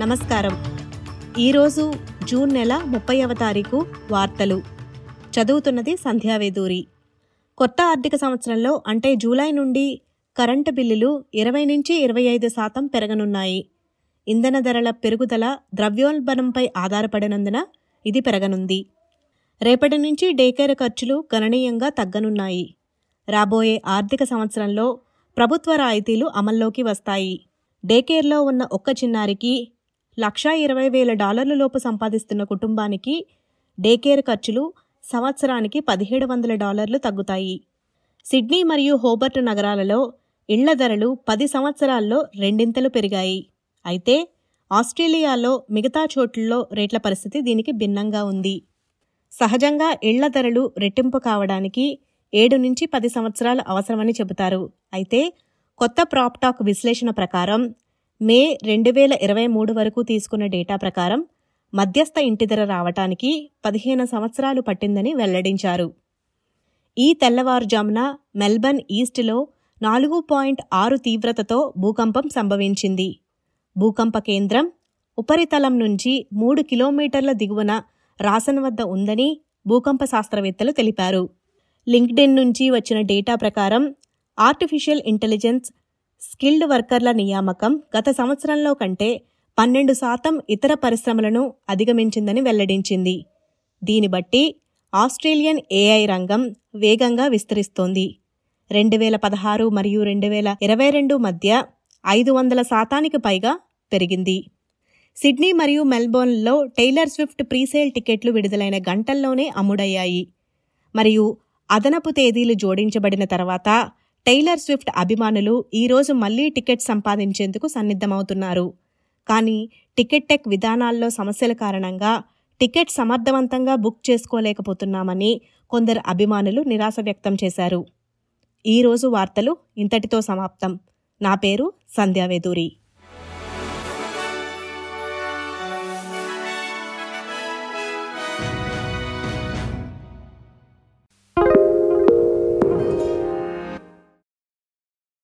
నమస్కారం. ఈరోజు జూన్ నెల ముప్పైవ తారీఖు వార్తలు. చదువుతున్నది సంధ్యావేదూరి కొత్త ఆర్థిక సంవత్సరంలో అంటే జూలై నుండి కరెంటు బిల్లులు ఇరవై నుంచి ఇరవై ఐదు శాతం పెరగనున్నాయి. ఇంధన ధరల పెరుగుదల ద్రవ్యోల్బణంపై ఆధారపడినందున ఇది పెరగనుంది. రేపటి నుంచి డేకేర్ ఖర్చులు గణనీయంగా తగ్గనున్నాయి. రాబోయే ఆర్థిక సంవత్సరంలో ప్రభుత్వ రాయితీలు అమల్లోకి వస్తాయి. డేకేర్లో ఉన్న ఒక్క చిన్నారికి లక్షా ఇరవై వేల డాలర్ల లోపు సంపాదిస్తున్న కుటుంబానికి డేకేర్ ఖర్చులు సంవత్సరానికి పదిహేడు వందల డాలర్లు తగ్గుతాయి. సిడ్నీ మరియు హోబర్ట్ నగరాలలో ఇళ్ళ ధరలు పది సంవత్సరాల్లో రెండింతలు పెరిగాయి. అయితే ఆస్ట్రేలియాలో మిగతా చోట్లలో రేట్ల పరిస్థితి దీనికి భిన్నంగా ఉంది. సహజంగా ఇళ్ళ ధరలు రెట్టింపు కావడానికి ఏడు నుంచి పది సంవత్సరాలు అవసరమని చెబుతారు. అయితే కొత్త ప్రాప్టాక్ విశ్లేషణ ప్రకారం మే రెండు వేల ఇరవై మూడు వరకు తీసుకున్న డేటా ప్రకారం మధ్యస్థ ఇంటి ధర రావటానికి పదిహేను సంవత్సరాలు పట్టిందని వెల్లడించారు. ఈ తెల్లవారుజామున మెల్బర్న్ ఈస్ట్లో నాలుగు పాయింట్ ఆరు తీవ్రతతో భూకంపం సంభవించింది. భూకంప కేంద్రం ఉపరితలం నుంచి మూడు కిలోమీటర్ల దిగువన రాసన్ వద్ద ఉందని భూకంప శాస్త్రవేత్తలు తెలిపారు. లింక్డెన్ నుంచి వచ్చిన డేటా ప్రకారం ఆర్టిఫిషియల్ ఇంటెలిజెన్స్ స్కిల్డ్ వర్కర్ల నియామకం గత సంవత్సరంలో కంటే పన్నెండు శాతం ఇతర పరిశ్రమలను అధిగమించిందని వెల్లడించింది. దీని బట్టి ఆస్ట్రేలియన్ ఏఐ రంగం వేగంగా విస్తరిస్తోంది. రెండు వేల పదహారు మరియు రెండు వేల ఇరవై రెండు మధ్య ఐదు వందల శాతానికి పైగా పెరిగింది. సిడ్నీ మరియు మెల్బోర్న్లో టైలర్ స్విఫ్ట్ ప్రీసేల్ టికెట్లు విడుదలైన గంటల్లోనే అమ్ముడయ్యాయి. మరియు అదనపు తేదీలు జోడించబడిన తర్వాత టైలర్ స్విఫ్ట్ అభిమానులు ఈరోజు మళ్ళీ టికెట్ సంపాదించేందుకు సన్నిద్ధమవుతున్నారు. కానీ టికెట్ టెక్ విధానాల్లో సమస్యల కారణంగా టికెట్ సమర్థవంతంగా బుక్ చేసుకోలేకపోతున్నామని కొందరు అభిమానులు నిరాశ వ్యక్తం చేశారు. ఈరోజు వార్తలు ఇంతటితో సమాప్తం. నా పేరు సంధ్యావేదూరి.